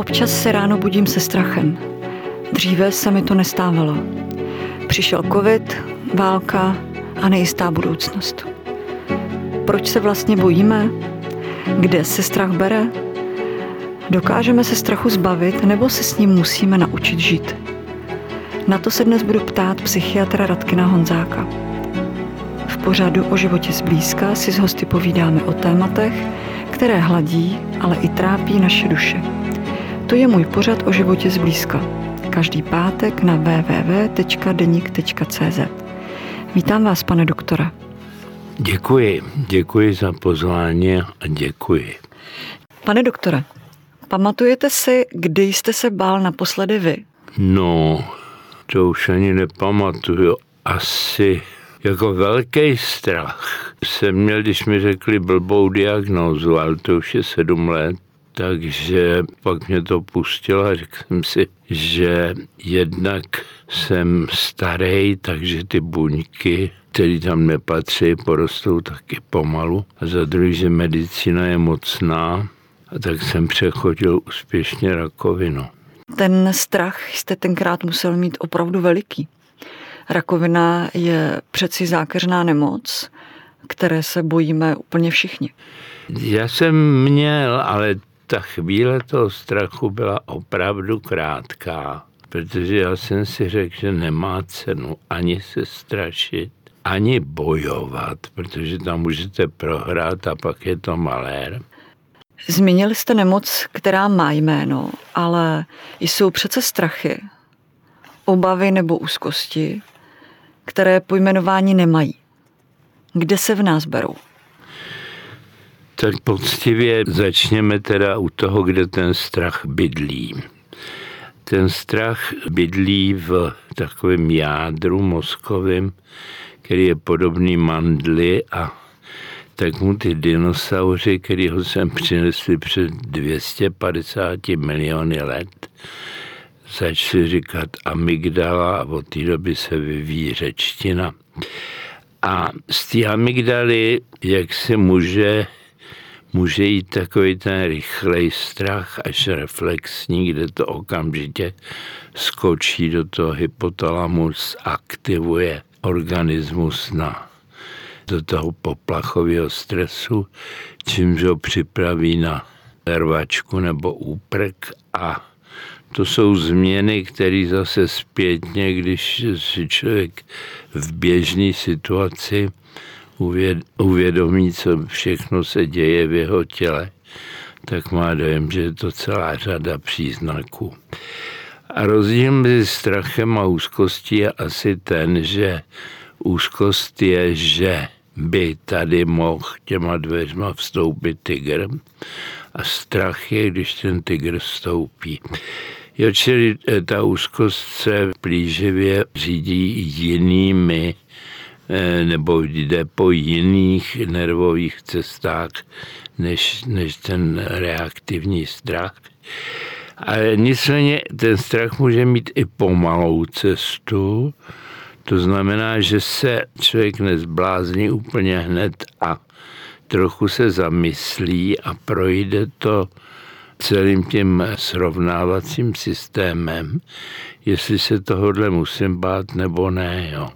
Občas se ráno budím se strachem. Dříve se mi to nestávalo. Přišel covid, válka a nejistá budoucnost. Proč se vlastně bojíme? Kde se strach bere? Dokážeme se strachu zbavit nebo se s ním musíme naučit žít? Na to se dnes budu ptát psychiatra Radkina Honzáka. V pořadu o životě zblízka si s hosty povídáme o tématech, které hladí, ale i trápí naše duše. To je můj pořad o životě zblízka. Každý pátek na www.denik.cz. Vítám vás, pane doktora. Děkuji, děkuji za pozvání a děkuji. Pane doktore, pamatujete si, kdy jste se bál naposledy vy? No, to už ani nepamatuju. Asi jako velký strach jsem měl, když mi řekli blbou diagnózu, ale to už je sedm let, takže pak mě to pustilo a řekl jsem si, že jednak jsem starý, takže ty buňky, které tam nepatří, porostou taky pomalu. A za druhý, že medicína je mocná, a tak jsem přechodil úspěšně rakovinu. Ten strach jste tenkrát musel mít opravdu veliký. Rakovina je přeci zákeřná nemoc, které se bojíme úplně všichni. Já jsem měl, ale ta chvíle toho strachu byla opravdu krátká, protože já jsem si řekl, že nemá cenu ani se strašit, ani bojovat, protože tam můžete prohrát a pak je to malér. Zmínili jste nemoc, která má jméno, ale jsou přece strachy, obavy nebo úzkosti, které pojmenování nemají. Kde se v nás berou? Tak poctivě začněme teda u toho, kde ten strach bydlí. Ten strach bydlí v takovém jádru mozkovém, který je podobný mandli a tak mu ty dinosauři, který ho sem přinesli před 250 miliony let, začali říkat amygdala a od té doby se vyvíjí řečtina. A z té amygdaly, jak se může, může jít takový ten rychlej strach až reflexní, kde to okamžitě skočí do toho hypotalamus, aktivuje organismus na do toho poplachového stresu, čímž ho připraví na rvačku nebo úprk. A to jsou změny, které zase zpětně, když si člověk v běžné situaci uvědomí, co všechno se děje v jeho těle, tak má dojem, že je to celá řada příznaků. A rozdíl mezi strachem a úzkostí je asi ten, že úzkost je, že by tady mohl těma dveřma vstoupit tygr a strach je, když ten tygr vstoupí. Jo, čili eh, ta úzkost se plíživě řídí jinými nebo jde po jiných nervových cestách než, než ten reaktivní strach. Ale nicméně ten strach může mít i pomalou cestu, to znamená, že se člověk nezblázní úplně hned a trochu se zamyslí a projde to celým tím srovnávacím systémem, jestli se tohohle musím bát nebo ne. Jo.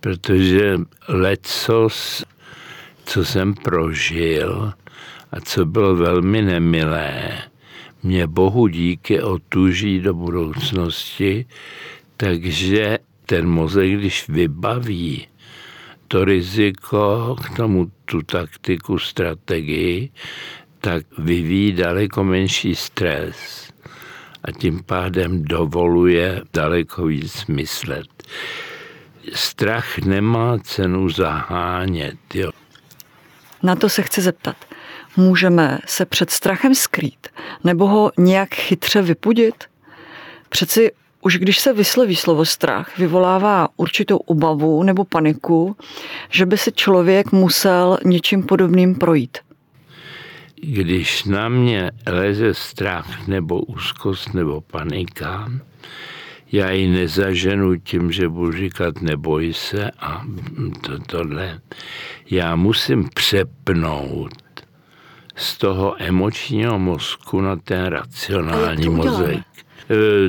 Protože lecos, co jsem prožil a co bylo velmi nemilé, mě bohu díky otuží do budoucnosti, takže ten mozek, když vybaví to riziko k tomu tu taktiku, strategii, tak vyvíjí daleko menší stres a tím pádem dovoluje daleko víc myslet. Strach nemá cenu zahánět. Jo. Na to se chci zeptat. Můžeme se před strachem skrýt nebo ho nějak chytře vypudit? Přeci už když se vysloví slovo strach, vyvolává určitou obavu nebo paniku, že by se člověk musel něčím podobným projít. Když na mě leze strach nebo úzkost nebo panika, já ji nezaženu tím, že budu říkat neboj se a to, tohle. Já musím přepnout z toho emočního mozku na ten racionální mozek. E,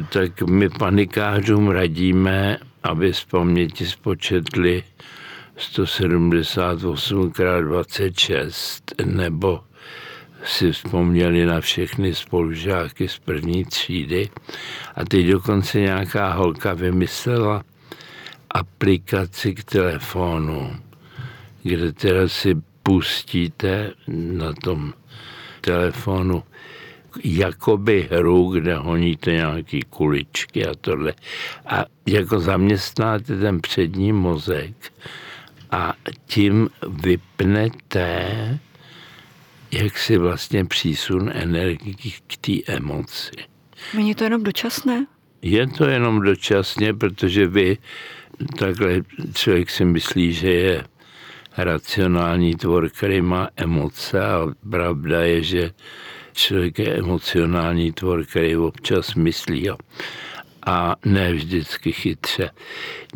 tak my panikářům radíme, aby z paměti spočetli 178 x 26 nebo si vzpomněli na všechny spolužáky z první třídy a teď dokonce nějaká holka vymyslela aplikaci k telefonu, kde teda si pustíte na tom telefonu jakoby hru, kde honíte nějaký kuličky a tohle. A jako zaměstnáte ten přední mozek a tím vypnete jak si vlastně přísun energie k té emoci. Není to jenom dočasné? Je to jenom dočasně, protože vy takhle člověk si myslí, že je racionální tvor, který má emoce a pravda je, že člověk je emocionální tvor, který občas myslí a ne vždycky chytře.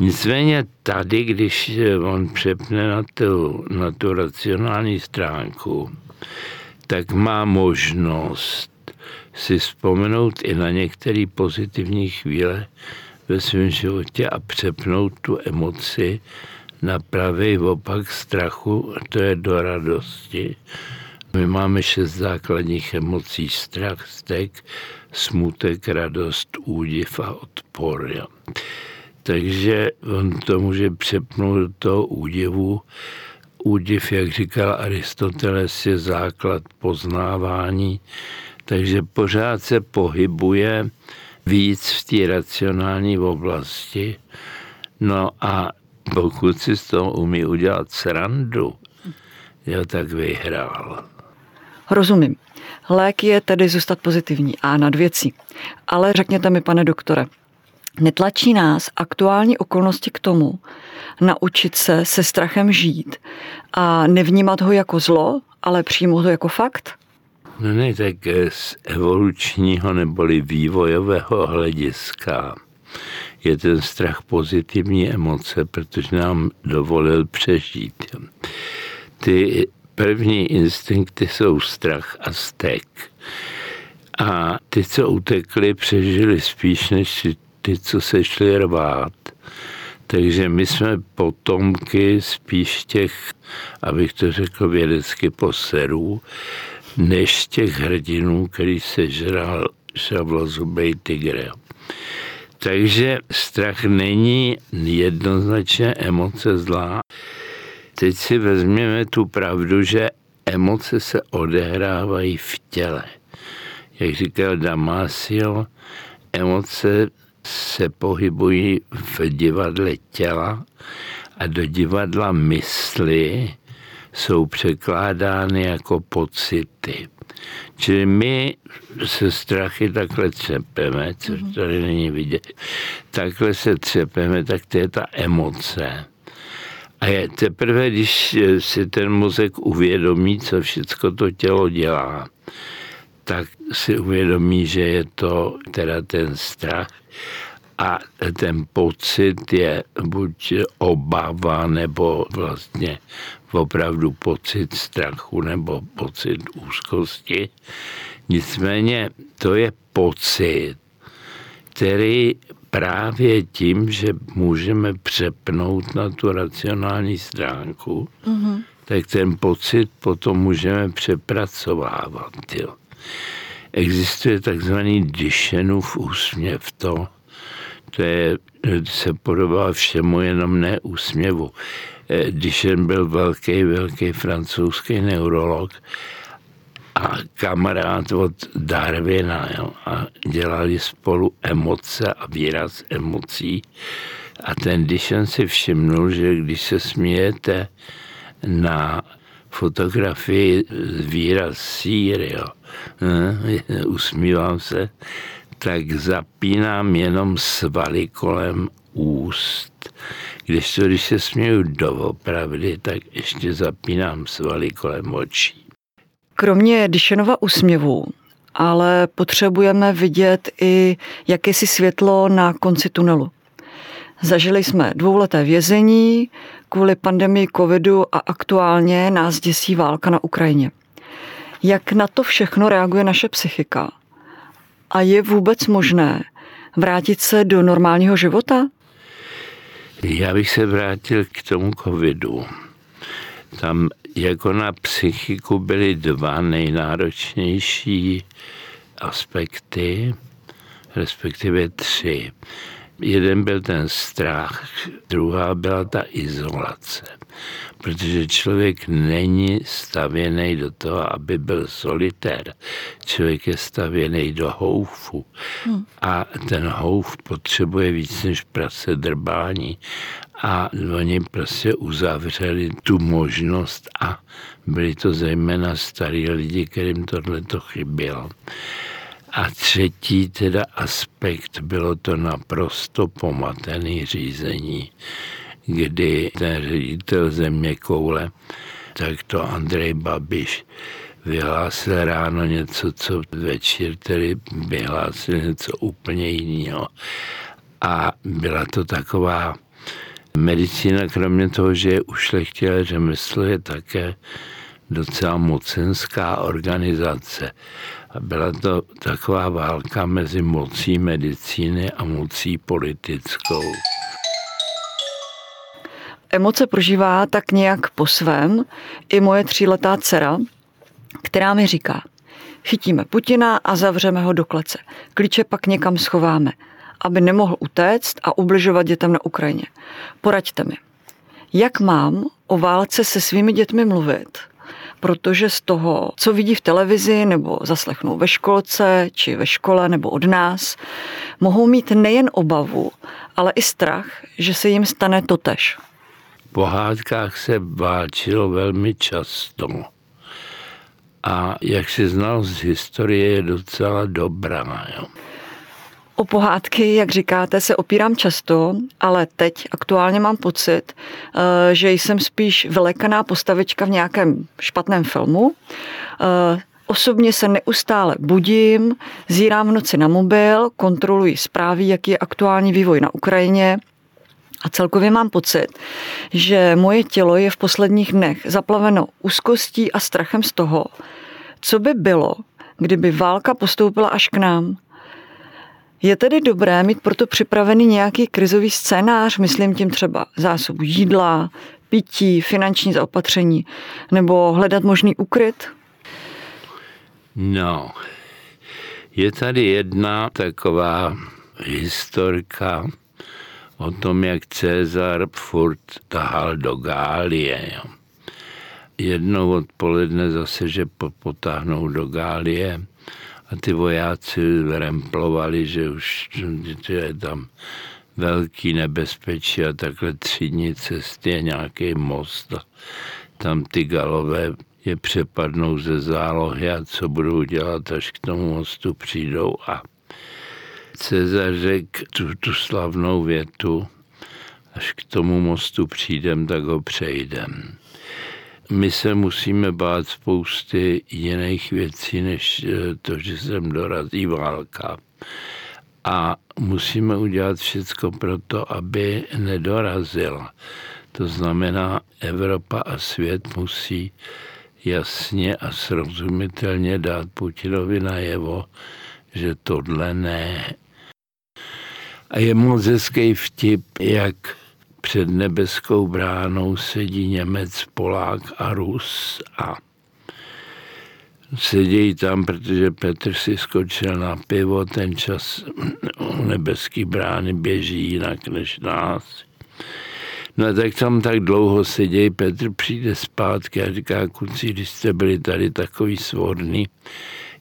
Nicméně tady, když on přepne na tu, na tu racionální stránku, tak má možnost si vzpomenout i na některé pozitivní chvíle ve svém životě a přepnout tu emoci na pravý opak strachu, to je do radosti. My máme šest základních emocí. Strach, stek, smutek, radost, údiv a odpor. Takže on to může přepnout do toho údivu údiv, jak říkal Aristoteles, je základ poznávání, takže pořád se pohybuje víc v té racionální oblasti. No a pokud si z toho umí udělat srandu, jo, tak vyhrál. Rozumím. Lék je tedy zůstat pozitivní a nad věcí. Ale řekněte mi, pane doktore, netlačí nás aktuální okolnosti k tomu, naučit se se strachem žít a nevnímat ho jako zlo, ale přijmout ho jako fakt? No ne, tak z evolučního neboli vývojového hlediska je ten strach pozitivní emoce, protože nám dovolil přežít. Ty první instinkty jsou strach a stek. A ty, co utekli, přežili spíš než ty, co se šli rvát. Takže my jsme potomky spíš těch, abych to řekl vědecky, poserů, než těch hrdinů, který se žral šavlozubej tygr. Takže strach není jednoznačně emoce zlá. Teď si vezměme tu pravdu, že emoce se odehrávají v těle. Jak říkal Damasio, emoce se pohybují v divadle těla a do divadla mysli jsou překládány jako pocity. Čili my se strachy takhle třepeme, což mhm. tady není vidět, takhle se třepeme, tak to je ta emoce. A je teprve, když si ten mozek uvědomí, co všechno to tělo dělá, tak si uvědomí, že je to teda ten strach a ten pocit je buď obava, nebo vlastně opravdu pocit strachu, nebo pocit úzkosti. Nicméně to je pocit, který právě tím, že můžeme přepnout na tu racionální stránku, mm-hmm. tak ten pocit potom můžeme přepracovávat. Jo. Existuje takzvaný Dyšenův úsměv, to, to je, se podobá všemu, jenom ne úsměvu. Eh, Dyšen byl velký, velký francouzský neurolog a kamarád od Darwina jo, a dělali spolu emoce a výraz emocí. A ten Dyšen si všimnul, že když se smějete na fotografii výraz sír, eh, usmívám se, tak zapínám jenom svaly kolem úst. Když to, když se směju doopravdy, tak ještě zapínám svaly kolem očí. Kromě Dyšenova úsměvu, ale potřebujeme vidět i jakési světlo na konci tunelu. Zažili jsme dvouleté vězení kvůli pandemii covidu a aktuálně nás děsí válka na Ukrajině. Jak na to všechno reaguje naše psychika? A je vůbec možné vrátit se do normálního života? Já bych se vrátil k tomu covidu. Tam jako na psychiku byly dva nejnáročnější aspekty, respektive tři. Jeden byl ten strach, druhá byla ta izolace, protože člověk není stavěný do toho, aby byl solitér. Člověk je stavěný do houfu hmm. a ten houf potřebuje víc než prase drbání a oni prostě uzavřeli tu možnost a byli to zejména starí lidi, kterým tohle to chybělo. A třetí teda aspekt bylo to naprosto pomatený řízení, kdy ten ředitel země koule, tak to Andrej Babiš vyhlásil ráno něco, co večer tedy vyhlásil něco úplně jiného. A byla to taková medicína, kromě toho, že je ušlechtilé řemeslo, je také docela mocenská organizace. Byla to taková válka mezi mocí medicíny a mocí politickou. Emoce prožívá tak nějak po svém i moje tříletá dcera, která mi říká, chytíme Putina a zavřeme ho do klece. Klíče pak někam schováme, aby nemohl utéct a ubližovat dětem na Ukrajině. Poraďte mi, jak mám o válce se svými dětmi mluvit, protože z toho, co vidí v televizi nebo zaslechnou ve školce či ve škole nebo od nás, mohou mít nejen obavu, ale i strach, že se jim stane totež. V pohádkách se válčilo velmi často. A jak si znal z historie, je docela dobrá. Jo. O pohádky, jak říkáte, se opírám často, ale teď aktuálně mám pocit, eh, že jsem spíš vylekaná postavička v nějakém špatném filmu. Eh, osobně se neustále budím, zírám v noci na mobil, kontroluji zprávy, jaký je aktuální vývoj na Ukrajině, a celkově mám pocit, že moje tělo je v posledních dnech zaplaveno úzkostí a strachem z toho, co by bylo, kdyby válka postoupila až k nám. Je tedy dobré mít proto připravený nějaký krizový scénář, myslím tím třeba zásobu jídla, pití, finanční zaopatření, nebo hledat možný ukryt? No, je tady jedna taková historka o tom, jak Cezar furt tahal do Gálie. Jednou odpoledne zase, že potáhnou do Gálie, a ty vojáci remplovali, že už že je tam velký nebezpečí a takhle tři dní cesty je nějaký most a tam ty galové je přepadnou ze zálohy a co budou dělat, až k tomu mostu přijdou. A Cezar řekl tu, tu slavnou větu, až k tomu mostu přijdem, tak ho přejdem my se musíme bát spousty jiných věcí, než eh, to, že sem dorazí válka. A musíme udělat všechno pro to, aby nedorazil. To znamená, Evropa a svět musí jasně a srozumitelně dát Putinovi najevo, že tohle ne. A je moc hezký vtip, jak před nebeskou bránou sedí Němec, Polák a Rus a sedí tam, protože Petr si skočil na pivo, ten čas u nebeský brány běží jinak než nás. No tak tam tak dlouho sedí, Petr přijde zpátky a říká, kuci, když jste byli tady takový svorný,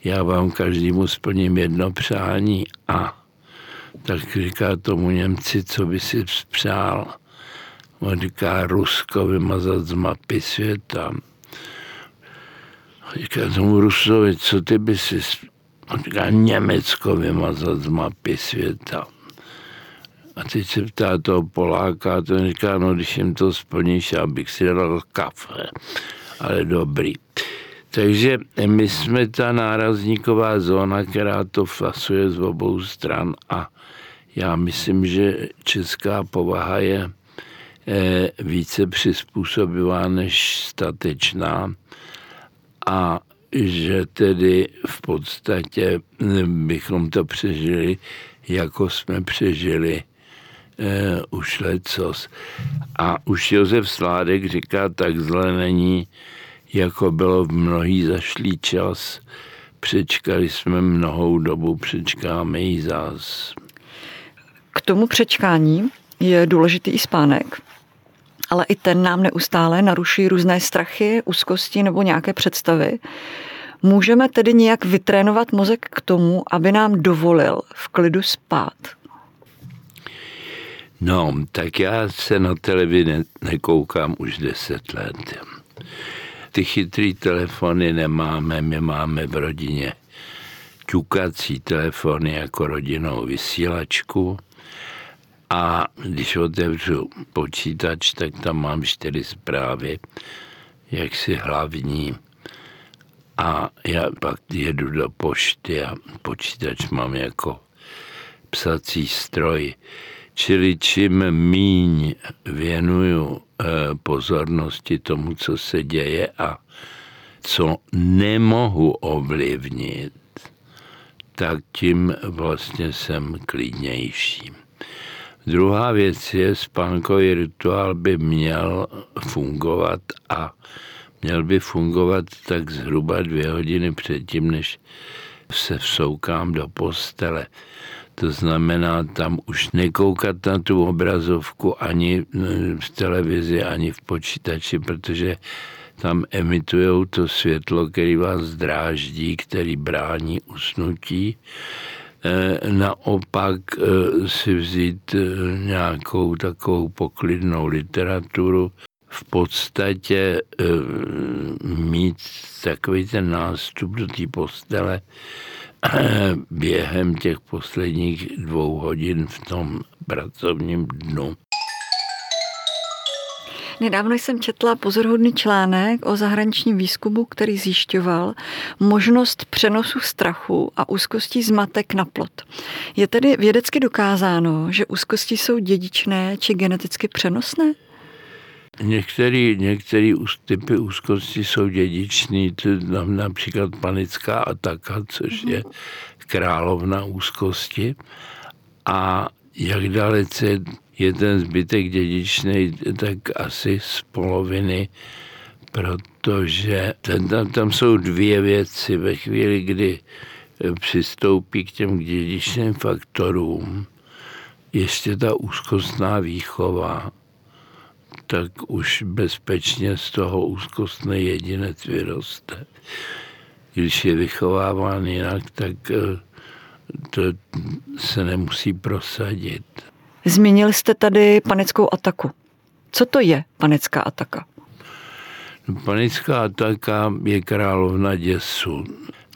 já vám každému splním jedno přání a tak říká tomu Němci, co by si přál. On říká Rusko vymazat z mapy světa. Říká tomu Rusovi, co ty by si... On říká Německo vymazat z mapy světa. A teď se ptá toho Poláka a ten říká, no když jim to splníš, abych si dal kafe. Ale dobrý. Takže my jsme ta nárazníková zóna, která to fasuje z obou stran a já myslím, že česká povaha je více přizpůsobivá než statečná. A že tedy v podstatě bychom to přežili, jako jsme přežili eh, už lecos. A už Josef Sládek říká, tak zle není, jako bylo v mnohý zašlý čas. Přečkali jsme mnohou dobu, přečkáme ji zás. K tomu přečkání je důležitý i spánek, ale i ten nám neustále naruší různé strachy, úzkosti nebo nějaké představy. Můžeme tedy nějak vytrénovat mozek k tomu, aby nám dovolil v klidu spát? No, tak já se na televizi nekoukám už deset let. Ty chytrý telefony nemáme, my máme v rodině ťukací telefony jako rodinnou vysílačku a když otevřu počítač, tak tam mám čtyři zprávy, jaksi hlavní. A já pak jedu do pošty a počítač mám jako psací stroj. Čili čím míň věnuju eh, pozornosti tomu, co se děje a co nemohu ovlivnit, tak tím vlastně jsem klidnější. Druhá věc je, spánkový rituál by měl fungovat a měl by fungovat tak zhruba dvě hodiny předtím, než se vsoukám do postele. To znamená tam už nekoukat na tu obrazovku ani v televizi, ani v počítači, protože tam emitujou to světlo, který vás dráždí, který brání usnutí. E, naopak e, si vzít e, nějakou takovou poklidnou literaturu, v podstatě mít takový ten nástup do té postele během těch posledních dvou hodin v tom pracovním dnu. Nedávno jsem četla pozorhodný článek o zahraničním výzkumu, který zjišťoval možnost přenosu strachu a úzkostí zmatek na plot. Je tedy vědecky dokázáno, že úzkosti jsou dědičné či geneticky přenosné? Některé, některé typy úzkosti jsou dědičný, například panická ataka, což je královna úzkosti. A jak dalece je ten zbytek dědičný, tak asi z poloviny, protože ten, tam, tam jsou dvě věci. Ve chvíli, kdy přistoupí k těm dědičným faktorům, ještě ta úzkostná výchova, tak už bezpečně z toho úzkostný jedinec vyroste. Když je vychováván jinak, tak eh, to se nemusí prosadit. Zmínil jste tady panickou ataku. Co to je panická ataka? Panická ataka je královna děsu.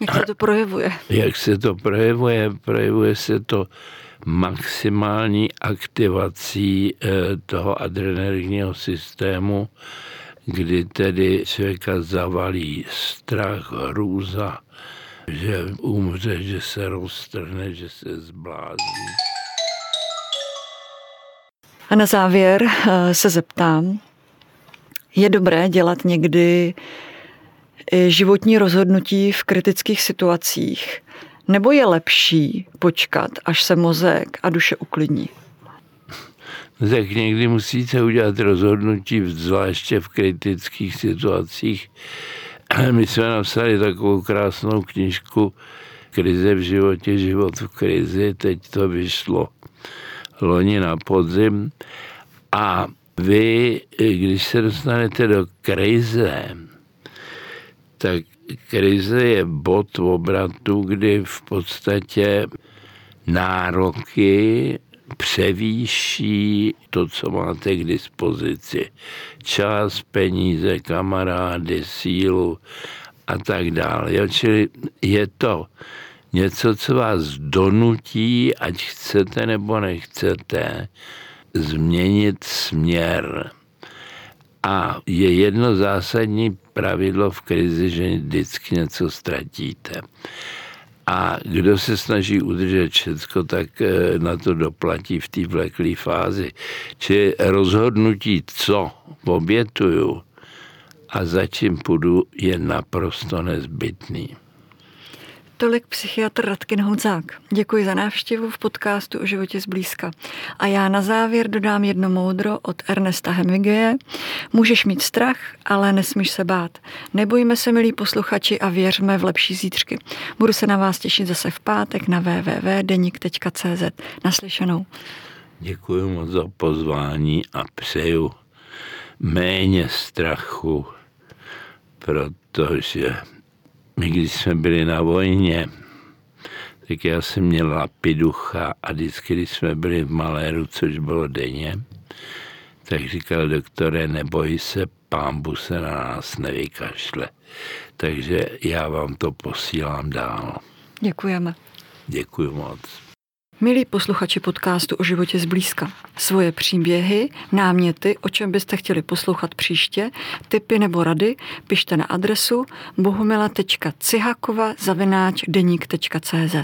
Jak se to projevuje? Jak se to projevuje? Projevuje se to maximální aktivací eh, toho adrenalinního systému, kdy tedy člověka zavalí strach, hrůza, že umře, že se roztrhne, že se zblázní. A na závěr eh, se zeptám, je dobré dělat někdy životní rozhodnutí v kritických situacích, nebo je lepší počkat, až se mozek a duše uklidní? Tak někdy musíte udělat rozhodnutí, zvláště v kritických situacích. My jsme napsali takovou krásnou knižku Krize v životě, život v krizi, teď to vyšlo loni na podzim. A vy, když se dostanete do krize, tak krize je bod obratu, kdy v podstatě nároky převýší to, co máte k dispozici. Čas, peníze, kamarády, sílu a tak dále. Jo, čili je to něco, co vás donutí, ať chcete nebo nechcete, změnit směr. A je jedno zásadní pravidlo v krizi, že vždycky něco ztratíte. A kdo se snaží udržet všechno, tak eh, na to doplatí v té vleklé fázi. Či rozhodnutí, co obětuju a za čím půjdu je naprosto nezbytný. Tolik psychiatr Radkin Honzák. Děkuji za návštěvu v podcastu o životě zblízka. A já na závěr dodám jedno moudro od Ernesta Hemingwaye. Můžeš mít strach, ale nesmíš se bát. Nebojíme se, milí posluchači, a věřme v lepší zítřky. Budu se na vás těšit zase v pátek na www.denik.cz. Naslyšenou. Děkuji moc za pozvání a přeju méně strachu, protože my, když jsme byli na vojně, tak já jsem měl lapiducha a vždycky, když jsme byli v Maléru, což bylo denně, tak říkal doktore, neboj se, pámbu se na nás nevykašle. Takže já vám to posílám dál. Děkujeme. Děkuji moc. Milí posluchači podcastu o životě zblízka, svoje příběhy, náměty, o čem byste chtěli poslouchat příště, tipy nebo rady, pište na adresu bohumila.cihakova zavináč deník.cz.